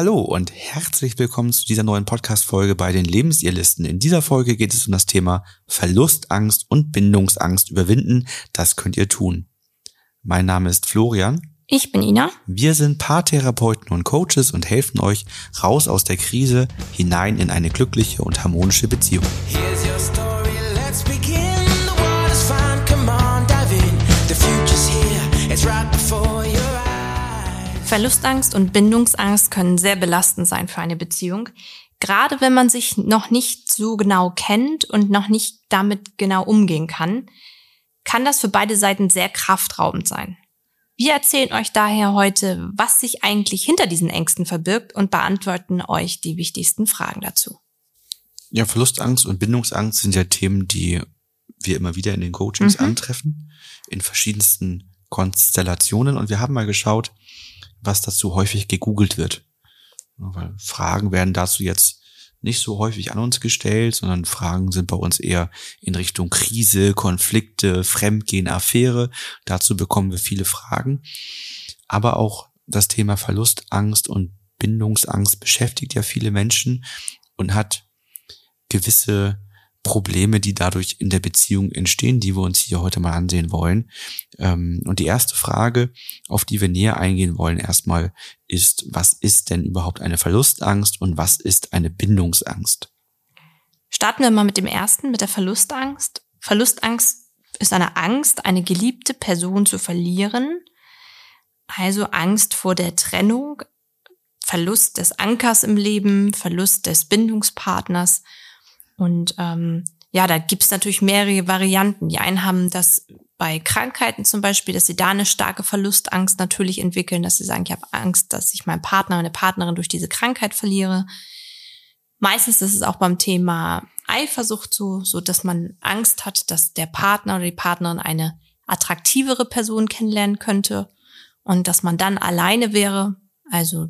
Hallo und herzlich willkommen zu dieser neuen Podcast-Folge bei den Lebensirrlisten. In dieser Folge geht es um das Thema Verlustangst und Bindungsangst überwinden. Das könnt ihr tun. Mein Name ist Florian. Ich bin Ina. Wir sind Paartherapeuten und Coaches und helfen euch raus aus der Krise hinein in eine glückliche und harmonische Beziehung. Verlustangst und Bindungsangst können sehr belastend sein für eine Beziehung. Gerade wenn man sich noch nicht so genau kennt und noch nicht damit genau umgehen kann, kann das für beide Seiten sehr kraftraubend sein. Wir erzählen euch daher heute, was sich eigentlich hinter diesen Ängsten verbirgt und beantworten euch die wichtigsten Fragen dazu. Ja, Verlustangst und Bindungsangst sind ja Themen, die wir immer wieder in den Coachings mhm. antreffen, in verschiedensten Konstellationen. Und wir haben mal geschaut, was dazu häufig gegoogelt wird. Weil Fragen werden dazu jetzt nicht so häufig an uns gestellt, sondern Fragen sind bei uns eher in Richtung Krise, Konflikte, Fremdgehen, Affäre. Dazu bekommen wir viele Fragen. Aber auch das Thema Verlustangst und Bindungsangst beschäftigt ja viele Menschen und hat gewisse Probleme, die dadurch in der Beziehung entstehen, die wir uns hier heute mal ansehen wollen. Ähm, und die erste Frage, auf die wir näher eingehen wollen, erstmal ist, was ist denn überhaupt eine Verlustangst und was ist eine Bindungsangst? Starten wir mal mit dem ersten, mit der Verlustangst. Verlustangst ist eine Angst, eine geliebte Person zu verlieren. Also Angst vor der Trennung, Verlust des Ankers im Leben, Verlust des Bindungspartners und ähm, ja, da gibt's natürlich mehrere Varianten. Die einen haben das bei Krankheiten zum Beispiel, dass sie da eine starke Verlustangst natürlich entwickeln, dass sie sagen, ich habe Angst, dass ich meinen Partner, meine Partnerin durch diese Krankheit verliere. Meistens ist es auch beim Thema Eifersucht so, so dass man Angst hat, dass der Partner oder die Partnerin eine attraktivere Person kennenlernen könnte und dass man dann alleine wäre, also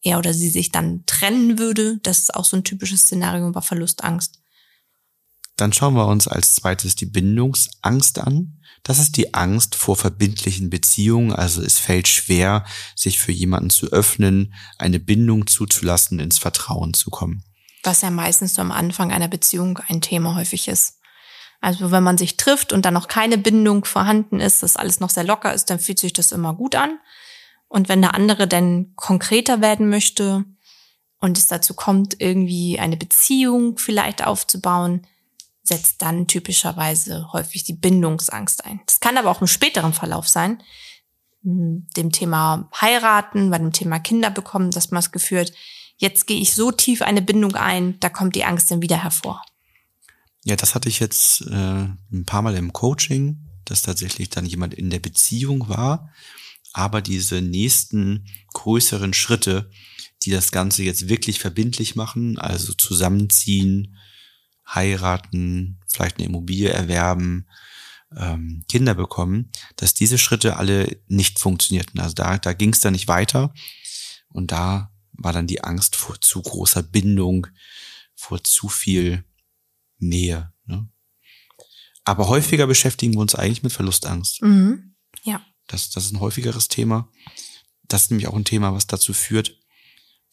er oder sie sich dann trennen würde. Das ist auch so ein typisches Szenario bei Verlustangst. Dann schauen wir uns als zweites die Bindungsangst an. Das ist die Angst vor verbindlichen Beziehungen. Also es fällt schwer, sich für jemanden zu öffnen, eine Bindung zuzulassen, ins Vertrauen zu kommen. Was ja meistens so am Anfang einer Beziehung ein Thema häufig ist. Also wenn man sich trifft und dann noch keine Bindung vorhanden ist, dass alles noch sehr locker ist, dann fühlt sich das immer gut an. Und wenn der andere dann konkreter werden möchte und es dazu kommt, irgendwie eine Beziehung vielleicht aufzubauen, setzt dann typischerweise häufig die Bindungsangst ein. Das kann aber auch im späteren Verlauf sein, hm, dem Thema heiraten, bei dem Thema Kinder bekommen, dass man das Gefühl hat, jetzt gehe ich so tief eine Bindung ein, da kommt die Angst dann wieder hervor. Ja, das hatte ich jetzt äh, ein paar Mal im Coaching, dass tatsächlich dann jemand in der Beziehung war, aber diese nächsten größeren Schritte, die das Ganze jetzt wirklich verbindlich machen, also zusammenziehen, heiraten, vielleicht eine Immobilie erwerben, ähm, Kinder bekommen, dass diese Schritte alle nicht funktionierten. Also da, da ging es dann nicht weiter. Und da war dann die Angst vor zu großer Bindung, vor zu viel Nähe. Ne? Aber häufiger beschäftigen wir uns eigentlich mit Verlustangst. Mhm. Ja. Das, das ist ein häufigeres Thema. Das ist nämlich auch ein Thema, was dazu führt,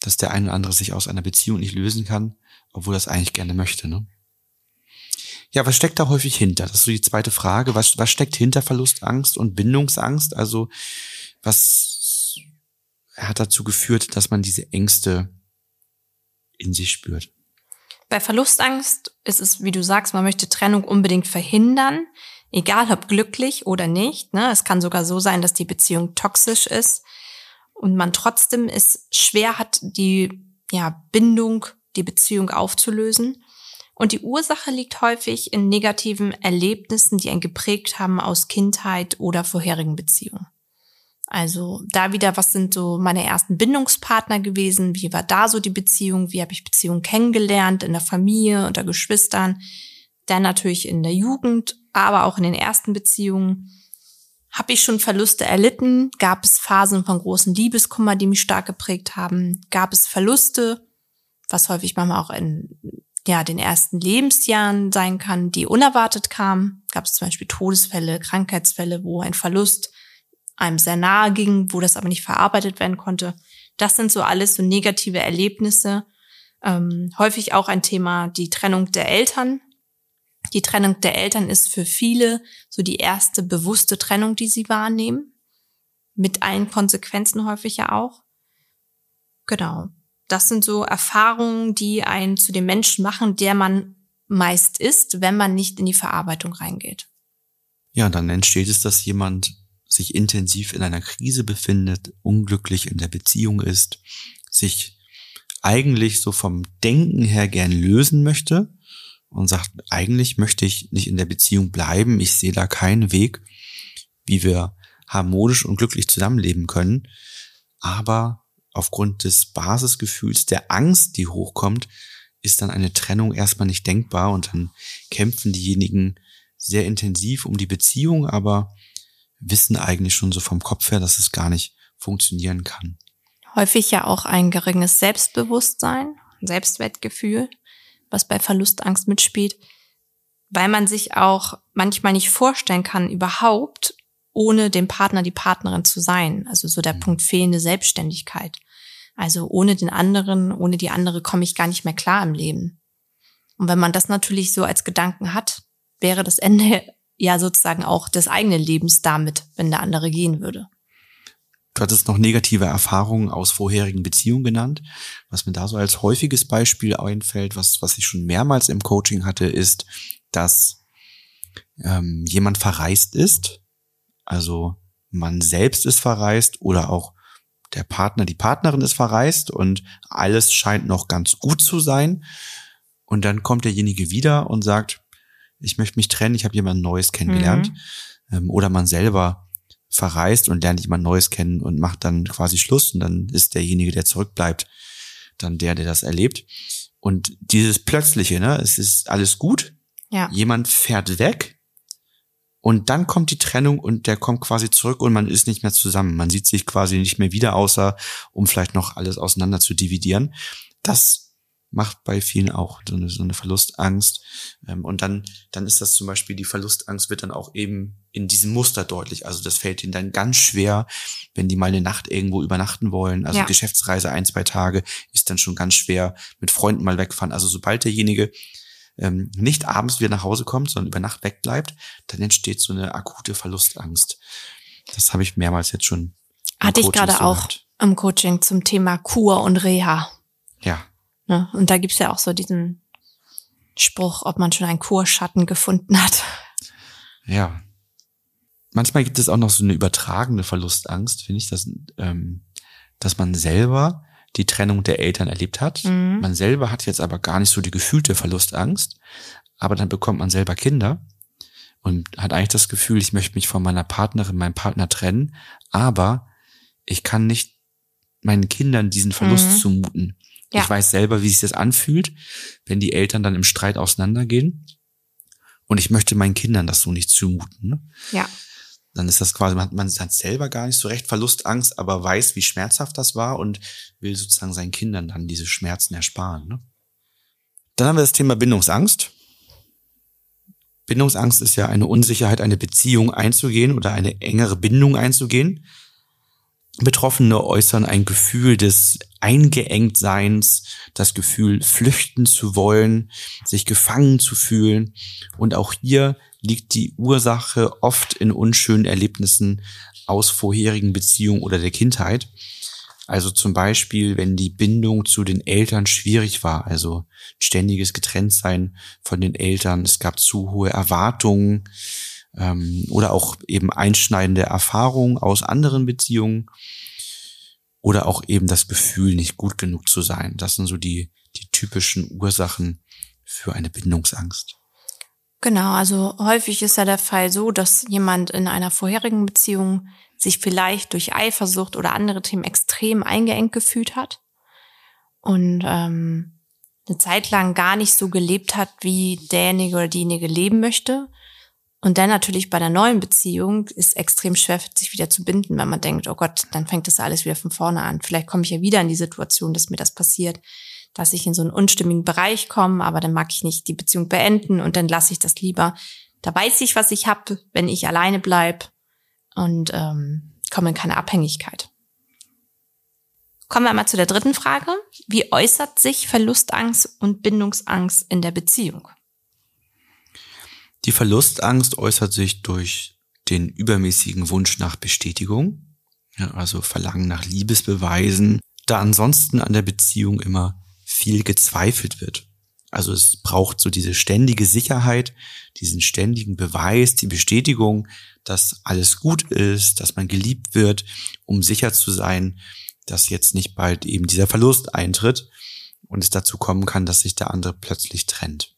dass der eine oder andere sich aus einer Beziehung nicht lösen kann, obwohl er es eigentlich gerne möchte. Ne? Ja, was steckt da häufig hinter? Das ist so die zweite Frage. Was, was steckt hinter Verlustangst und Bindungsangst? Also was hat dazu geführt, dass man diese Ängste in sich spürt? Bei Verlustangst ist es, wie du sagst, man möchte Trennung unbedingt verhindern, egal ob glücklich oder nicht. Ne? Es kann sogar so sein, dass die Beziehung toxisch ist und man trotzdem es schwer hat, die ja, Bindung, die Beziehung aufzulösen. Und die Ursache liegt häufig in negativen Erlebnissen, die einen geprägt haben aus Kindheit oder vorherigen Beziehungen. Also da wieder, was sind so meine ersten Bindungspartner gewesen? Wie war da so die Beziehung? Wie habe ich Beziehungen kennengelernt in der Familie, unter Geschwistern? Dann natürlich in der Jugend, aber auch in den ersten Beziehungen. Habe ich schon Verluste erlitten? Gab es Phasen von großen Liebeskummer, die mich stark geprägt haben? Gab es Verluste, was häufig manchmal auch in ja, den ersten Lebensjahren sein kann, die unerwartet kamen. Gab es zum Beispiel Todesfälle, Krankheitsfälle, wo ein Verlust einem sehr nahe ging, wo das aber nicht verarbeitet werden konnte. Das sind so alles so negative Erlebnisse. Ähm, häufig auch ein Thema die Trennung der Eltern. Die Trennung der Eltern ist für viele so die erste bewusste Trennung, die sie wahrnehmen. Mit allen Konsequenzen häufig ja auch. Genau. Das sind so Erfahrungen, die einen zu dem Menschen machen, der man meist ist, wenn man nicht in die Verarbeitung reingeht. Ja, dann entsteht es, dass jemand sich intensiv in einer Krise befindet, unglücklich in der Beziehung ist, sich eigentlich so vom Denken her gern lösen möchte und sagt, eigentlich möchte ich nicht in der Beziehung bleiben, ich sehe da keinen Weg, wie wir harmonisch und glücklich zusammenleben können, aber aufgrund des Basisgefühls der Angst, die hochkommt, ist dann eine Trennung erstmal nicht denkbar und dann kämpfen diejenigen sehr intensiv um die Beziehung, aber wissen eigentlich schon so vom Kopf her, dass es gar nicht funktionieren kann. Häufig ja auch ein geringes Selbstbewusstsein, Selbstwertgefühl, was bei Verlustangst mitspielt, weil man sich auch manchmal nicht vorstellen kann, überhaupt ohne den Partner, die Partnerin zu sein. Also so der mhm. Punkt fehlende Selbstständigkeit. Also ohne den anderen, ohne die andere komme ich gar nicht mehr klar im Leben. Und wenn man das natürlich so als Gedanken hat, wäre das Ende ja sozusagen auch des eigenen Lebens damit, wenn der andere gehen würde. Du hattest noch negative Erfahrungen aus vorherigen Beziehungen genannt. Was mir da so als häufiges Beispiel einfällt, was, was ich schon mehrmals im Coaching hatte, ist, dass ähm, jemand verreist ist. Also man selbst ist verreist oder auch der Partner, die Partnerin ist verreist und alles scheint noch ganz gut zu sein. Und dann kommt derjenige wieder und sagt, ich möchte mich trennen, ich habe jemand Neues kennengelernt. Mhm. Ähm, oder man selber verreist und lernt jemand Neues kennen und macht dann quasi Schluss und dann ist derjenige, der zurückbleibt, dann der, der das erlebt. Und dieses Plötzliche, ne, es ist alles gut. Ja. Jemand fährt weg und dann kommt die Trennung und der kommt quasi zurück und man ist nicht mehr zusammen. Man sieht sich quasi nicht mehr wieder, außer um vielleicht noch alles auseinander zu dividieren. Das macht bei vielen auch so eine, so eine Verlustangst. Ähm, und dann, dann ist das zum Beispiel, die Verlustangst wird dann auch eben in diesem Muster deutlich. Also das fällt ihnen dann ganz schwer, wenn die mal eine Nacht irgendwo übernachten wollen. Also ja. Geschäftsreise ein, zwei Tage ist dann schon ganz schwer. Mit Freunden mal wegfahren. Also sobald derjenige ähm, nicht abends wieder nach Hause kommt, sondern über Nacht wegbleibt, dann entsteht so eine akute Verlustangst. Das habe ich mehrmals jetzt schon. Hatte ich gerade so auch im Coaching zum Thema Kur und Reha. Ja. Ne? Und da gibt's ja auch so diesen Spruch, ob man schon einen Kurschatten gefunden hat. Ja. Manchmal gibt es auch noch so eine übertragene Verlustangst, finde ich, dass, ähm, dass man selber die Trennung der Eltern erlebt hat. Mhm. Man selber hat jetzt aber gar nicht so die gefühlte Verlustangst, aber dann bekommt man selber Kinder und hat eigentlich das Gefühl, ich möchte mich von meiner Partnerin, meinem Partner trennen, aber ich kann nicht meinen Kindern diesen Verlust mhm. zumuten. Ja. Ich weiß selber, wie sich das anfühlt, wenn die Eltern dann im Streit auseinandergehen. Und ich möchte meinen Kindern das so nicht zumuten. Ne? Ja dann ist das quasi, man, man hat selber gar nicht so recht Verlustangst, aber weiß, wie schmerzhaft das war und will sozusagen seinen Kindern dann diese Schmerzen ersparen. Ne? Dann haben wir das Thema Bindungsangst. Bindungsangst ist ja eine Unsicherheit, eine Beziehung einzugehen oder eine engere Bindung einzugehen. Betroffene äußern ein Gefühl des Eingeengtseins, das Gefühl, flüchten zu wollen, sich gefangen zu fühlen. Und auch hier liegt die Ursache oft in unschönen Erlebnissen aus vorherigen Beziehungen oder der Kindheit. Also zum Beispiel, wenn die Bindung zu den Eltern schwierig war, also ständiges Getrenntsein von den Eltern, es gab zu hohe Erwartungen ähm, oder auch eben einschneidende Erfahrungen aus anderen Beziehungen oder auch eben das Gefühl, nicht gut genug zu sein. Das sind so die, die typischen Ursachen für eine Bindungsangst. Genau, also häufig ist ja der Fall so, dass jemand in einer vorherigen Beziehung sich vielleicht durch Eifersucht oder andere Themen extrem eingeengt gefühlt hat und ähm, eine Zeit lang gar nicht so gelebt hat, wie derjenige oder diejenige leben möchte. Und dann natürlich bei der neuen Beziehung ist extrem schwer, sich wieder zu binden, wenn man denkt, oh Gott, dann fängt das alles wieder von vorne an. Vielleicht komme ich ja wieder in die Situation, dass mir das passiert dass ich in so einen unstimmigen Bereich komme, aber dann mag ich nicht die Beziehung beenden und dann lasse ich das lieber. Da weiß ich, was ich habe, wenn ich alleine bleib und ähm, komme in keine Abhängigkeit. Kommen wir einmal zu der dritten Frage. Wie äußert sich Verlustangst und Bindungsangst in der Beziehung? Die Verlustangst äußert sich durch den übermäßigen Wunsch nach Bestätigung, also Verlangen nach Liebesbeweisen, da ansonsten an der Beziehung immer viel gezweifelt wird. Also es braucht so diese ständige Sicherheit, diesen ständigen Beweis, die Bestätigung, dass alles gut ist, dass man geliebt wird, um sicher zu sein, dass jetzt nicht bald eben dieser Verlust eintritt und es dazu kommen kann, dass sich der andere plötzlich trennt.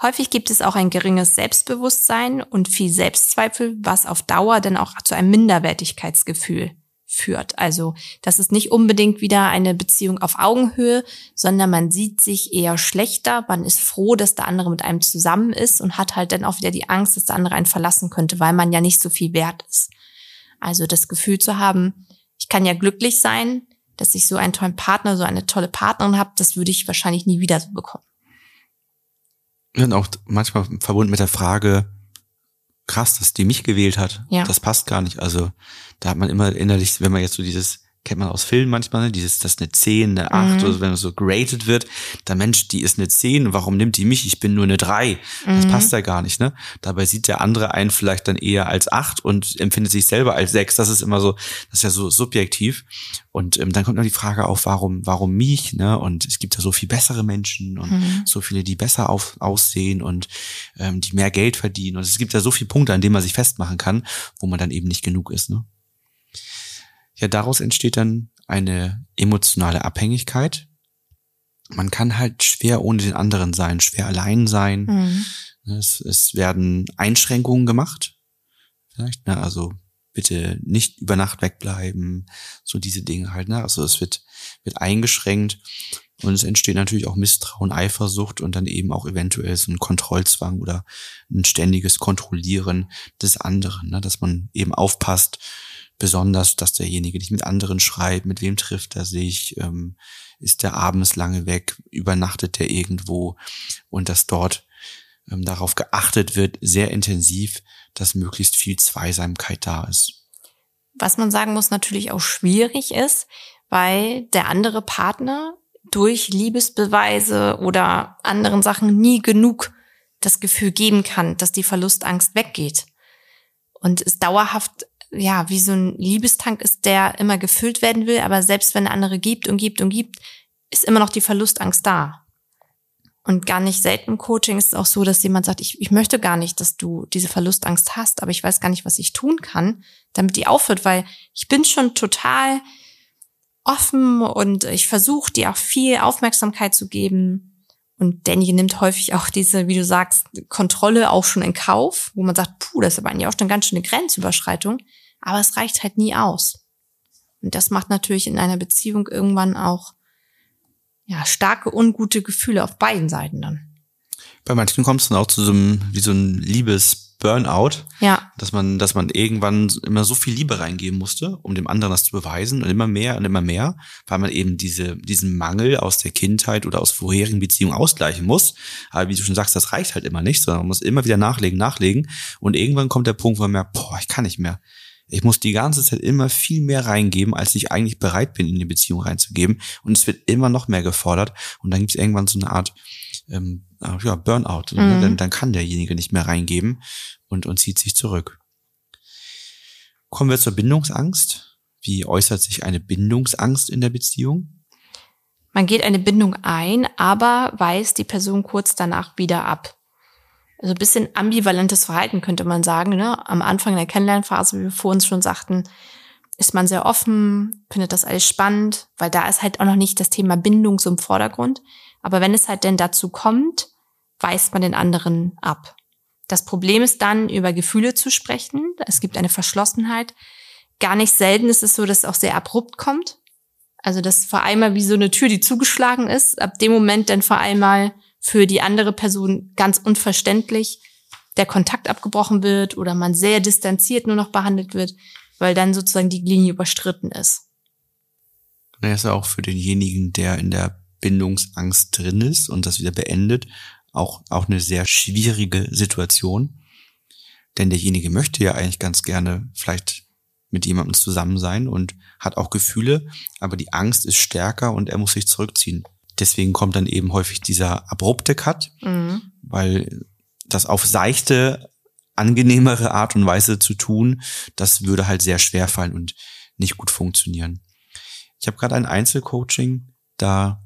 Häufig gibt es auch ein geringes Selbstbewusstsein und viel Selbstzweifel, was auf Dauer dann auch zu einem Minderwertigkeitsgefühl führt. Also das ist nicht unbedingt wieder eine Beziehung auf Augenhöhe, sondern man sieht sich eher schlechter. Man ist froh, dass der andere mit einem zusammen ist und hat halt dann auch wieder die Angst, dass der andere einen verlassen könnte, weil man ja nicht so viel wert ist. Also das Gefühl zu haben, ich kann ja glücklich sein, dass ich so einen tollen Partner, so eine tolle Partnerin habe, das würde ich wahrscheinlich nie wieder so bekommen. Und auch manchmal verbunden mit der Frage, krass, dass die mich gewählt hat. Ja. Das passt gar nicht. Also da hat man immer innerlich, wenn man jetzt so dieses kennt man aus Filmen manchmal, ne? dieses, das ist eine 10, eine 8, mhm. oder wenn es so graded wird, der Mensch, die ist eine 10, warum nimmt die mich? Ich bin nur eine 3. Das mhm. passt ja gar nicht, ne? Dabei sieht der andere einen vielleicht dann eher als 8 und empfindet sich selber als 6. Das ist immer so, das ist ja so subjektiv. Und ähm, dann kommt noch die Frage auf, warum, warum mich, ne? Und es gibt ja so viel bessere Menschen und mhm. so viele, die besser auf, aussehen und ähm, die mehr Geld verdienen. Und es gibt ja so viele Punkte, an denen man sich festmachen kann, wo man dann eben nicht genug ist, ne? Ja, daraus entsteht dann eine emotionale Abhängigkeit. Man kann halt schwer ohne den anderen sein, schwer allein sein. Mhm. Es, es werden Einschränkungen gemacht. Vielleicht, ne, also bitte nicht über Nacht wegbleiben, so diese Dinge halt, ne? Also es wird, wird eingeschränkt und es entsteht natürlich auch Misstrauen, Eifersucht und dann eben auch eventuell so ein Kontrollzwang oder ein ständiges Kontrollieren des anderen, ne? dass man eben aufpasst, besonders, dass derjenige nicht mit anderen schreibt, mit wem trifft er sich, ähm, ist der abends lange weg, übernachtet er irgendwo und dass dort ähm, darauf geachtet wird, sehr intensiv, dass möglichst viel Zweisamkeit da ist. Was man sagen muss, natürlich auch schwierig ist, weil der andere Partner durch Liebesbeweise oder anderen Sachen nie genug das Gefühl geben kann, dass die Verlustangst weggeht und es dauerhaft ja, wie so ein Liebestank ist, der immer gefüllt werden will, aber selbst wenn der andere gibt und gibt und gibt, ist immer noch die Verlustangst da. Und gar nicht selten im Coaching ist es auch so, dass jemand sagt, ich, ich möchte gar nicht, dass du diese Verlustangst hast, aber ich weiß gar nicht, was ich tun kann, damit die aufhört, weil ich bin schon total offen und ich versuche dir auch viel Aufmerksamkeit zu geben. Und derjenige nimmt häufig auch diese, wie du sagst, Kontrolle auch schon in Kauf, wo man sagt, puh, das ist aber eigentlich auch schon eine ganz schöne Grenzüberschreitung. Aber es reicht halt nie aus. Und das macht natürlich in einer Beziehung irgendwann auch ja, starke ungute Gefühle auf beiden Seiten dann. Bei manchen kommt es dann auch zu so einem, wie so ein Liebes Burnout. Ja. Dass man, dass man irgendwann immer so viel Liebe reingeben musste, um dem anderen das zu beweisen und immer mehr und immer mehr, weil man eben diese, diesen Mangel aus der Kindheit oder aus vorherigen Beziehungen ausgleichen muss. Aber wie du schon sagst, das reicht halt immer nicht, sondern man muss immer wieder nachlegen, nachlegen. Und irgendwann kommt der Punkt, wo man merkt, boah, ich kann nicht mehr. Ich muss die ganze Zeit immer viel mehr reingeben, als ich eigentlich bereit bin, in die Beziehung reinzugeben. Und es wird immer noch mehr gefordert. Und dann gibt es irgendwann so eine Art ähm, ja, Burnout. Ne? Mhm. Dann, dann kann derjenige nicht mehr reingeben und, und zieht sich zurück. Kommen wir zur Bindungsangst. Wie äußert sich eine Bindungsangst in der Beziehung? Man geht eine Bindung ein, aber weist die Person kurz danach wieder ab. Also ein bisschen ambivalentes Verhalten könnte man sagen. Ne? Am Anfang der Kennenlernphase, wie wir vor uns schon sagten, ist man sehr offen, findet das alles spannend, weil da ist halt auch noch nicht das Thema Bindung so im Vordergrund. Aber wenn es halt denn dazu kommt, weist man den anderen ab. Das Problem ist dann, über Gefühle zu sprechen. Es gibt eine Verschlossenheit. Gar nicht selten ist es so, dass es auch sehr abrupt kommt. Also, dass vor einmal wie so eine Tür, die zugeschlagen ist, ab dem Moment dann vor einmal für die andere Person ganz unverständlich der Kontakt abgebrochen wird oder man sehr distanziert nur noch behandelt wird, weil dann sozusagen die Linie überstritten ist. Das ist ja auch für denjenigen, der in der Bindungsangst drin ist und das wieder beendet, auch, auch eine sehr schwierige Situation. Denn derjenige möchte ja eigentlich ganz gerne vielleicht mit jemandem zusammen sein und hat auch Gefühle, aber die Angst ist stärker und er muss sich zurückziehen. Deswegen kommt dann eben häufig dieser abrupte Cut, mhm. weil das auf seichte, angenehmere Art und Weise zu tun, das würde halt sehr schwer fallen und nicht gut funktionieren. Ich habe gerade ein Einzelcoaching, da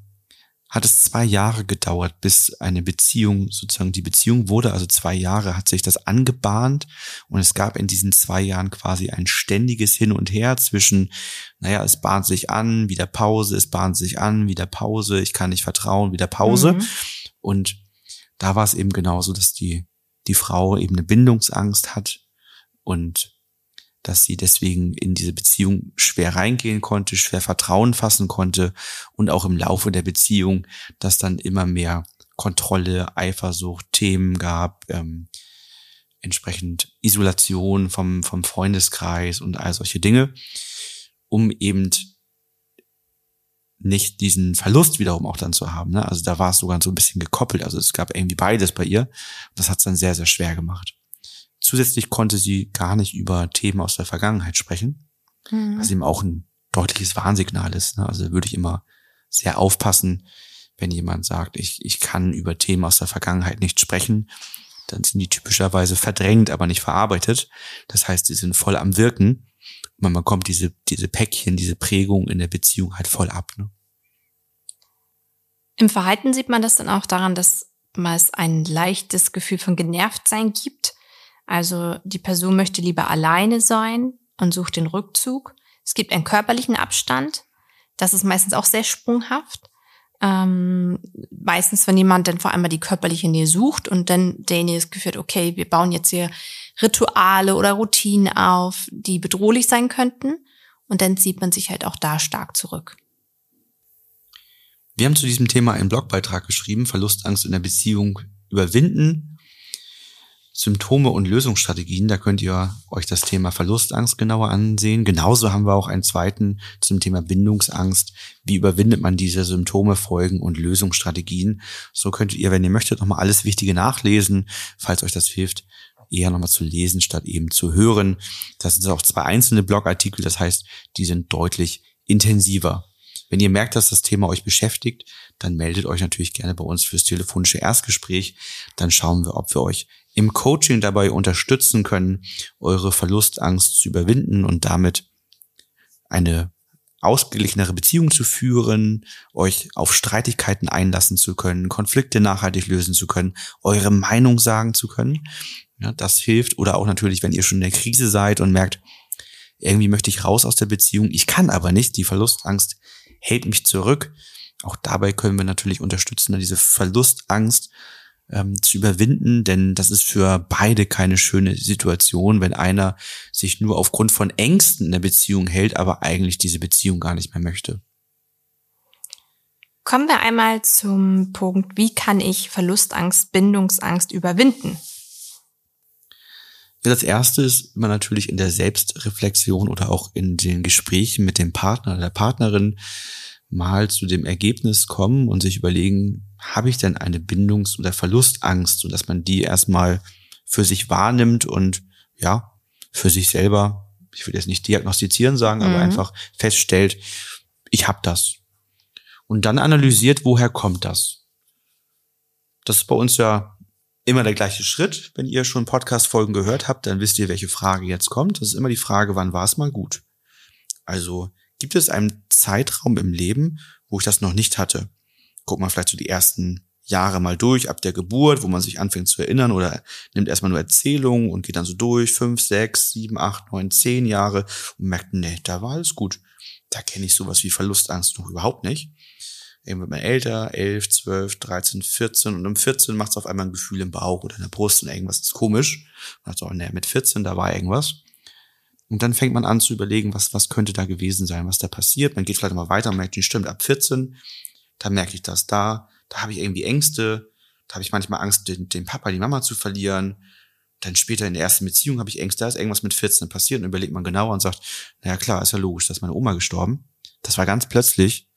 hat es zwei Jahre gedauert, bis eine Beziehung, sozusagen die Beziehung wurde, also zwei Jahre hat sich das angebahnt und es gab in diesen zwei Jahren quasi ein ständiges Hin und Her zwischen, naja, es bahnt sich an, wieder Pause, es bahnt sich an, wieder Pause, ich kann nicht vertrauen, wieder Pause. Mhm. Und da war es eben genauso, dass die, die Frau eben eine Bindungsangst hat und dass sie deswegen in diese Beziehung schwer reingehen konnte, schwer Vertrauen fassen konnte und auch im Laufe der Beziehung, dass dann immer mehr Kontrolle, Eifersucht, Themen gab, ähm, entsprechend Isolation vom, vom Freundeskreis und all solche Dinge, um eben nicht diesen Verlust wiederum auch dann zu haben. Ne? Also da war es sogar so ein bisschen gekoppelt. Also es gab irgendwie beides bei ihr. Das hat es dann sehr, sehr schwer gemacht. Zusätzlich konnte sie gar nicht über Themen aus der Vergangenheit sprechen, mhm. was eben auch ein deutliches Warnsignal ist. Ne? Also würde ich immer sehr aufpassen, wenn jemand sagt, ich, ich kann über Themen aus der Vergangenheit nicht sprechen, dann sind die typischerweise verdrängt, aber nicht verarbeitet. Das heißt, sie sind voll am Wirken. Man bekommt diese, diese Päckchen, diese Prägung in der Beziehung halt voll ab. Ne? Im Verhalten sieht man das dann auch daran, dass es ein leichtes Gefühl von Genervtsein gibt. Also die Person möchte lieber alleine sein und sucht den Rückzug. Es gibt einen körperlichen Abstand. Das ist meistens auch sehr sprunghaft. Ähm, meistens, wenn jemand dann vor allem die körperliche Nähe sucht und dann derjenige das Gefühl hat, okay, wir bauen jetzt hier Rituale oder Routinen auf, die bedrohlich sein könnten. Und dann zieht man sich halt auch da stark zurück. Wir haben zu diesem Thema einen Blogbeitrag geschrieben, Verlustangst in der Beziehung überwinden. Symptome und Lösungsstrategien. Da könnt ihr euch das Thema Verlustangst genauer ansehen. Genauso haben wir auch einen zweiten zum Thema Bindungsangst. Wie überwindet man diese Symptome, Folgen und Lösungsstrategien? So könntet ihr, wenn ihr möchtet, nochmal alles Wichtige nachlesen, falls euch das hilft, eher nochmal zu lesen, statt eben zu hören. Das sind auch zwei einzelne Blogartikel, das heißt, die sind deutlich intensiver. Wenn ihr merkt, dass das Thema euch beschäftigt, dann meldet euch natürlich gerne bei uns fürs telefonische Erstgespräch. Dann schauen wir, ob wir euch im Coaching dabei unterstützen können, eure Verlustangst zu überwinden und damit eine ausgeglichenere Beziehung zu führen, euch auf Streitigkeiten einlassen zu können, Konflikte nachhaltig lösen zu können, eure Meinung sagen zu können. Ja, das hilft. Oder auch natürlich, wenn ihr schon in der Krise seid und merkt, irgendwie möchte ich raus aus der Beziehung, ich kann aber nicht, die Verlustangst hält mich zurück. Auch dabei können wir natürlich unterstützen, diese Verlustangst ähm, zu überwinden, denn das ist für beide keine schöne Situation, wenn einer sich nur aufgrund von Ängsten in der Beziehung hält, aber eigentlich diese Beziehung gar nicht mehr möchte. Kommen wir einmal zum Punkt, wie kann ich Verlustangst, Bindungsangst überwinden? Das erste ist immer natürlich in der Selbstreflexion oder auch in den Gesprächen mit dem Partner oder der Partnerin mal zu dem Ergebnis kommen und sich überlegen, habe ich denn eine Bindungs- oder Verlustangst, so dass man die erstmal für sich wahrnimmt und ja, für sich selber, ich will jetzt nicht diagnostizieren sagen, mhm. aber einfach feststellt, ich habe das. Und dann analysiert, woher kommt das? Das ist bei uns ja immer der gleiche Schritt. Wenn ihr schon Podcast-Folgen gehört habt, dann wisst ihr, welche Frage jetzt kommt. Das ist immer die Frage, wann war es mal gut? Also gibt es einen Zeitraum im Leben, wo ich das noch nicht hatte? Guckt man vielleicht so die ersten Jahre mal durch, ab der Geburt, wo man sich anfängt zu erinnern oder nimmt erstmal nur Erzählungen und geht dann so durch, fünf, sechs, sieben, acht, neun, zehn Jahre und merkt, nee, da war alles gut. Da kenne ich sowas wie Verlustangst noch überhaupt nicht. Irgendwann wird man älter, elf, zwölf, dreizehn, vierzehn und um 14 macht es auf einmal ein Gefühl im Bauch oder in der Brust und irgendwas ist komisch. Man sagt so, nee, mit 14, da war irgendwas. Und dann fängt man an zu überlegen, was, was könnte da gewesen sein, was da passiert. Man geht vielleicht mal weiter und merkt, die stimmt, ab 14 da merke ich das, da, da habe ich irgendwie Ängste, da habe ich manchmal Angst, den, den Papa, die Mama zu verlieren. Dann später in der ersten Beziehung habe ich Ängste, da ist irgendwas mit 14 passiert und überlegt man genauer und sagt, naja klar, ist ja logisch, dass meine Oma gestorben. Das war ganz plötzlich,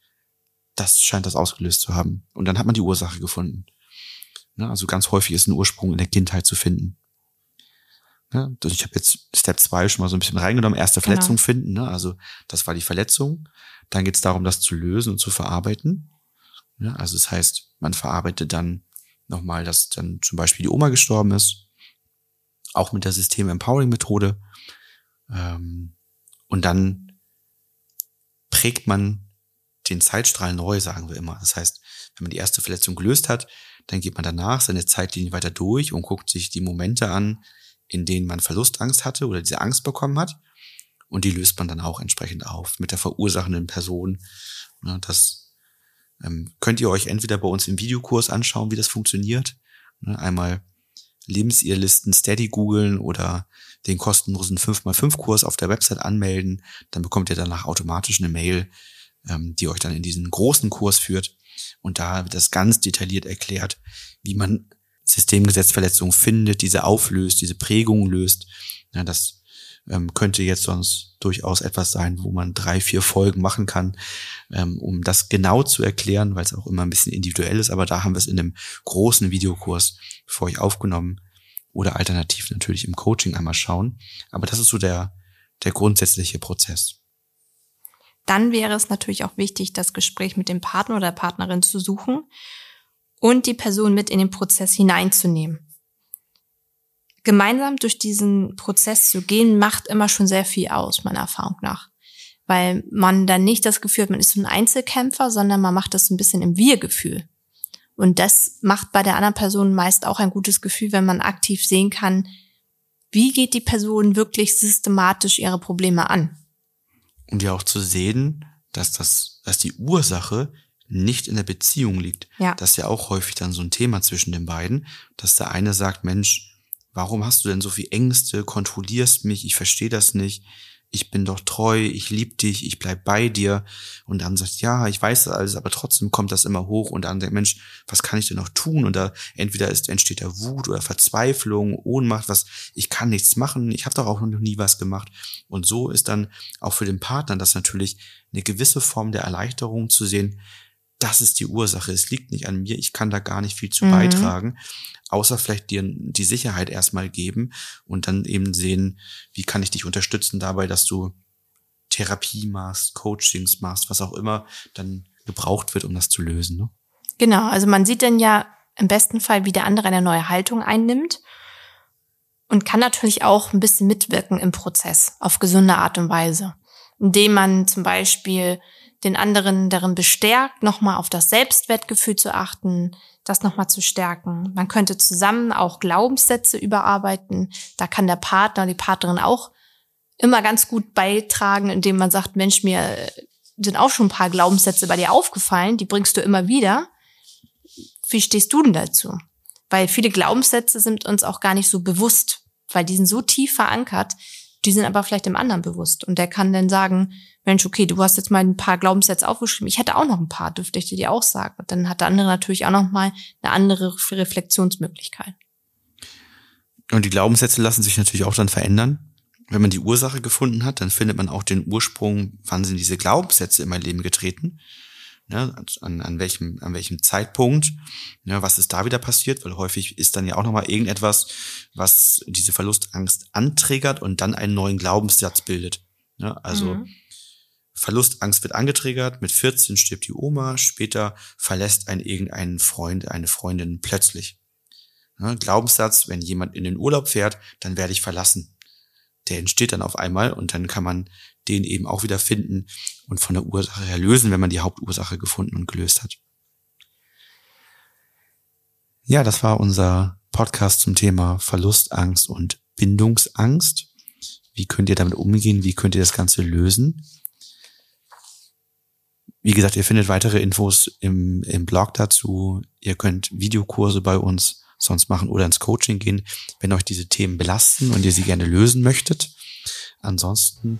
das scheint das ausgelöst zu haben. Und dann hat man die Ursache gefunden. Ne, also ganz häufig ist ein Ursprung in der Kindheit zu finden. Ne? Ich habe jetzt Step 2 schon mal so ein bisschen reingenommen, erste Genau. Verletzung finden. Ne? Also das war die Verletzung. Dann geht es darum, das zu lösen und zu verarbeiten. Ja, also das heißt, man verarbeitet dann nochmal, dass dann zum Beispiel die Oma gestorben ist, auch mit der System-Empowering-Methode. Ähm, und dann prägt man den Zeitstrahl neu, sagen wir immer. Das heißt, wenn man die erste Verletzung gelöst hat, dann geht man danach seine Zeitlinie weiter durch und guckt sich die Momente an, in denen man Verlustangst hatte oder diese Angst bekommen hat. Und die löst man dann auch entsprechend auf mit der verursachenden Person. Ja, Das ähm, könnt ihr euch entweder bei uns im Videokurs anschauen, wie das funktioniert. Ne, Einmal Lebensirrlisten Steady googeln oder den kostenlosen 5x5-Kurs auf der Website anmelden. Dann bekommt ihr danach automatisch eine Mail, ähm, die euch dann in diesen großen Kurs führt. Und da wird das ganz detailliert erklärt, wie man Systemgesetzverletzungen findet, diese auflöst, diese Prägungen löst. Ja, das ähm, könnte jetzt sonst durchaus etwas sein, wo man drei, vier Folgen machen kann, ähm, um das genau zu erklären, weil es auch immer ein bisschen individuell ist. Aber da haben wir es in einem großen Videokurs für euch aufgenommen oder alternativ natürlich im Coaching einmal schauen. Aber das ist so der, der grundsätzliche Prozess. Dann wäre es natürlich auch wichtig, das Gespräch mit dem Partner oder der Partnerin zu suchen und die Person mit in den Prozess hineinzunehmen. Gemeinsam durch diesen Prozess zu gehen, macht immer schon sehr viel aus, meiner Erfahrung nach. Weil man dann nicht das Gefühl hat, man ist so ein Einzelkämpfer, sondern man macht das so ein bisschen im Wir-Gefühl. Und das macht bei der anderen Person meist auch ein gutes Gefühl, wenn man aktiv sehen kann, wie geht die Person wirklich systematisch ihre Probleme an. Und ja auch zu sehen, dass das, dass die Ursache nicht in der Beziehung liegt. Ja. Das ist ja auch häufig dann so ein Thema zwischen den beiden, dass der eine sagt, Mensch, warum hast du denn so viel Ängste, kontrollierst mich, ich verstehe das nicht, ich bin doch treu, ich liebe dich, ich bleib bei dir. Und dann sagt, ja, ich weiß das alles, aber trotzdem kommt das immer hoch und dann denkt, Mensch, was kann ich denn noch tun? Und da entweder ist, entsteht da Wut oder Verzweiflung, Ohnmacht, was, ich kann nichts machen, ich habe doch auch noch nie was gemacht. Und so ist dann auch für den Partner das natürlich eine gewisse Form der Erleichterung zu sehen, das ist die Ursache, es liegt nicht an mir, ich kann da gar nicht viel zu Mhm. beitragen, außer vielleicht dir die Sicherheit erstmal geben und dann eben sehen, wie kann ich dich unterstützen dabei, dass du Therapie machst, Coachings machst, was auch immer dann gebraucht wird, um das zu lösen. Ne? Genau, also man sieht dann ja im besten Fall, wie der andere eine neue Haltung einnimmt und kann natürlich auch ein bisschen mitwirken im Prozess auf gesunde Art und Weise, indem man zum Beispiel den anderen darin bestärkt, nochmal auf das Selbstwertgefühl zu achten, das nochmal zu stärken. Man könnte zusammen auch Glaubenssätze überarbeiten. Da kann der Partner, die Partnerin auch immer ganz gut beitragen, indem man sagt, Mensch, mir sind auch schon ein paar Glaubenssätze bei dir aufgefallen, die bringst du immer wieder. Wie stehst du denn dazu? Weil viele Glaubenssätze sind uns auch gar nicht so bewusst, weil die sind so tief verankert, die sind aber vielleicht dem anderen bewusst. Und der kann dann sagen, Mensch, okay, du hast jetzt mal ein paar Glaubenssätze aufgeschrieben, ich hätte auch noch ein paar, dürfte ich dir auch sagen. Und dann hat der andere natürlich auch noch mal eine andere Reflexionsmöglichkeit. Und die Glaubenssätze lassen sich natürlich auch dann verändern. Wenn man die Ursache gefunden hat, dann findet man auch den Ursprung, wann sind diese Glaubenssätze in mein Leben getreten. Ne, an, an, welchem, an welchem Zeitpunkt, ne, was ist da wieder passiert, weil häufig ist dann ja auch nochmal irgendetwas, was diese Verlustangst antriggert und dann einen neuen Glaubenssatz bildet. Ne, also Mhm. Verlustangst wird angetriggert, mit 14 stirbt die Oma, später verlässt ein irgendeinen Freund, eine Freundin plötzlich. Ne, Glaubenssatz, wenn jemand in den Urlaub fährt, dann werde ich verlassen. Der entsteht dann auf einmal und dann kann man den eben auch wieder finden und von der Ursache her lösen, wenn man die Hauptursache gefunden und gelöst hat. Ja, das war unser Podcast zum Thema Verlustangst und Bindungsangst. Wie könnt ihr damit umgehen? Wie könnt ihr das Ganze lösen? Wie gesagt, ihr findet weitere Infos im, im Blog dazu. Ihr könnt Videokurse bei uns sonst machen oder ins Coaching gehen, wenn euch diese Themen belasten und ihr sie gerne lösen möchtet. Ansonsten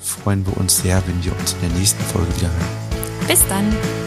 freuen wir uns sehr, wenn wir uns in der nächsten Folge wieder hören. Bis dann.